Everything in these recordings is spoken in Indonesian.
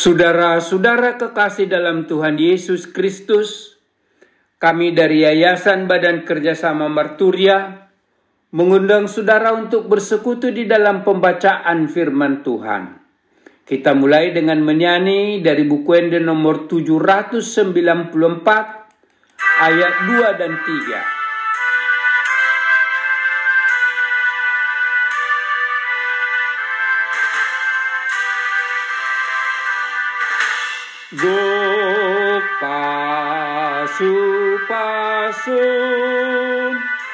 Saudara-saudara kekasih dalam Tuhan Yesus Kristus, kami dari Yayasan Badan Kerjasama Marturia mengundang saudara untuk bersekutu di dalam pembacaan firman Tuhan. Kita mulai dengan menyanyi dari buku Ende nomor 794 ayat 2 dan 3. Go pasu pasum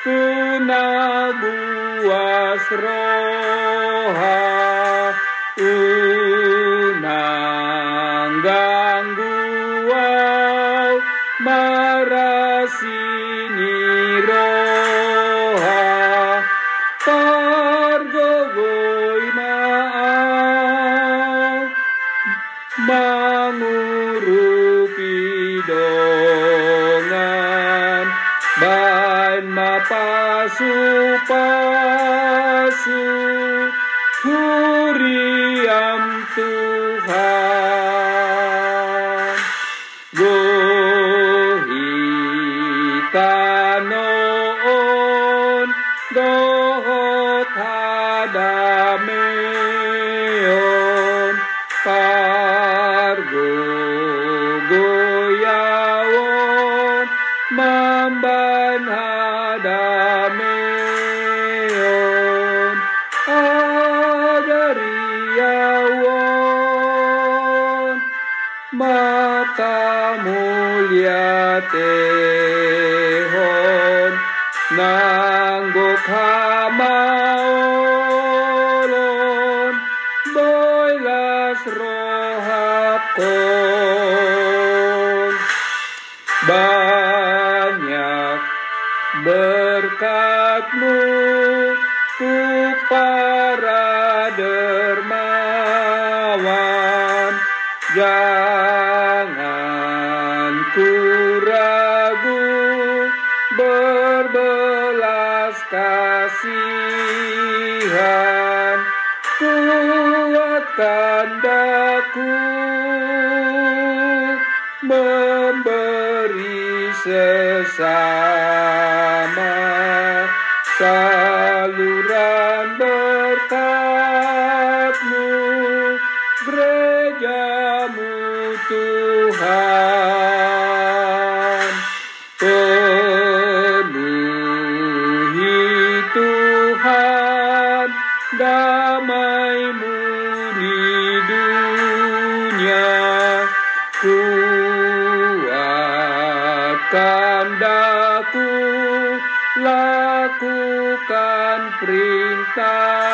tuna buas roha unang gangguau marasini roha. Pargogoi mapasu pasu kuriam Tuhan gohitanoon dohot mata mulia tehon nanggok hamaolon boilas rohakon banyak berkatmu untuk kasihan kuatkan daku memberi sesama saluran berkatmu damaimu di dunia kuatkan daku lakukan perintahmu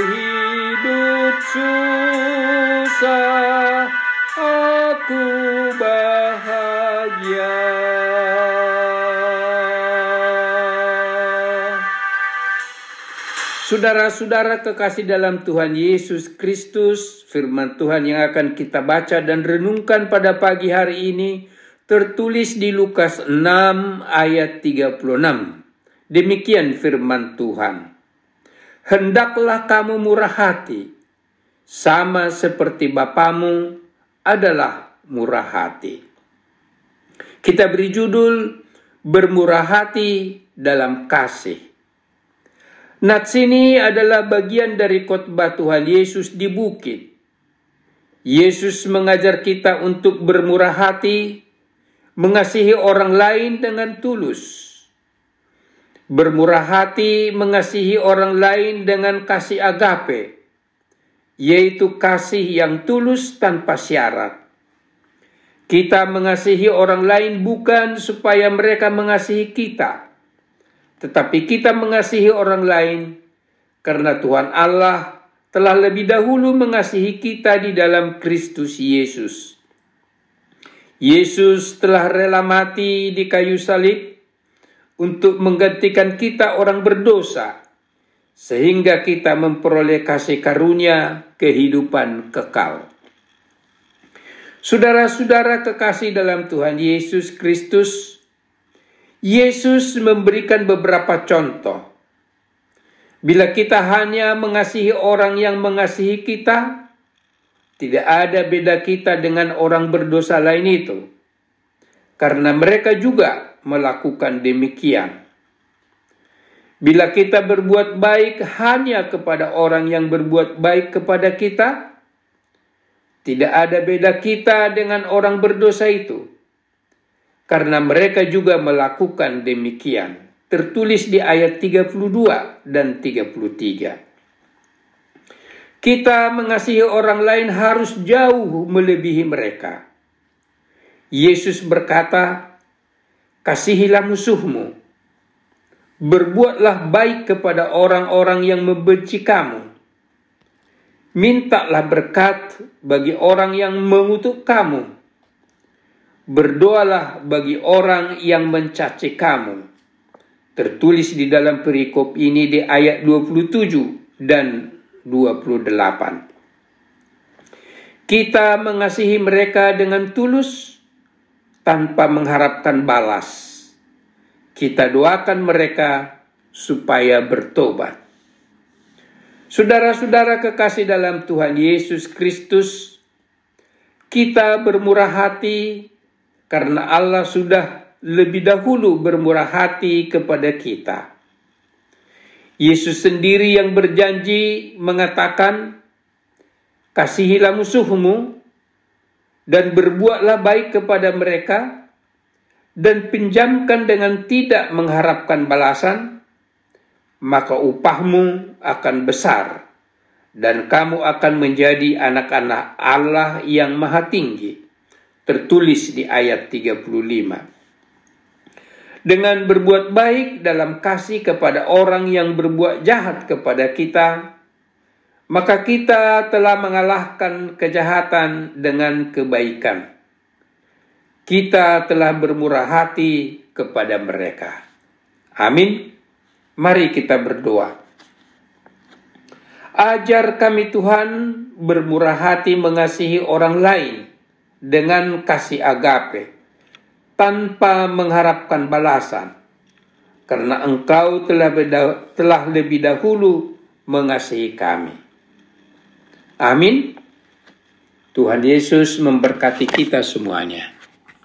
hidup susah aku bahagia Saudara-saudara kekasih dalam Tuhan Yesus Kristus, firman Tuhan yang akan kita baca dan renungkan pada pagi hari ini tertulis di Lukas 6 ayat 36. Demikian firman Tuhan. Hendaklah kamu murah hati, sama seperti Bapamu adalah murah hati. Kita beri judul Bermurah Hati dalam Kasih. Nats ini adalah bagian dari khotbah Tuhan Yesus di bukit. Yesus mengajar kita untuk bermurah hati, mengasihi orang lain dengan tulus. Bermurah hati mengasihi orang lain dengan kasih agape, yaitu kasih yang tulus tanpa syarat. Kita mengasihi orang lain bukan supaya mereka mengasihi kita, tetapi kita mengasihi orang lain karena Tuhan Allah telah lebih dahulu mengasihi kita di dalam Kristus Yesus. Yesus telah rela mati di kayu salib untuk menggantikan kita orang berdosa, sehingga kita memperoleh kasih karunia kehidupan kekal. Saudara-saudara kekasih dalam Tuhan Yesus Kristus, Yesus memberikan beberapa contoh. Bila kita hanya mengasihi orang yang mengasihi kita, tidak ada beda kita dengan orang berdosa lain itu, karena mereka juga melakukan demikian. Bila kita berbuat baik hanya kepada orang yang berbuat baik kepada kita, tidak ada beda kita dengan orang berdosa itu, karena mereka juga melakukan demikian. Tertulis di ayat 32 dan 33. Kita mengasihi orang lain harus jauh melebihi mereka. Yesus berkata, "Kasihilah musuhmu, Berbuatlah baik kepada orang-orang yang membenci kamu. Mintalah berkat bagi orang yang mengutuk kamu. Berdoalah bagi orang yang mencaci kamu. Tertulis di dalam perikop ini di ayat 27 dan 28. Kita mengasihi mereka dengan tulus tanpa mengharapkan balas kita doakan mereka supaya bertobat. Saudara-saudara kekasih dalam Tuhan Yesus Kristus, kita bermurah hati karena Allah sudah lebih dahulu bermurah hati kepada kita. Yesus sendiri yang berjanji mengatakan, "Kasihilah musuhmu dan berbuatlah baik kepada mereka." dan pinjamkan dengan tidak mengharapkan balasan, maka upahmu akan besar dan kamu akan menjadi anak-anak Allah yang maha tinggi. Tertulis di ayat 35. Dengan berbuat baik dalam kasih kepada orang yang berbuat jahat kepada kita, maka kita telah mengalahkan kejahatan dengan kebaikan kita telah bermurah hati kepada mereka. Amin. Mari kita berdoa. Ajar kami Tuhan bermurah hati mengasihi orang lain dengan kasih agape tanpa mengharapkan balasan karena engkau telah, telah lebih dahulu mengasihi kami. Amin. Tuhan Yesus memberkati kita semuanya.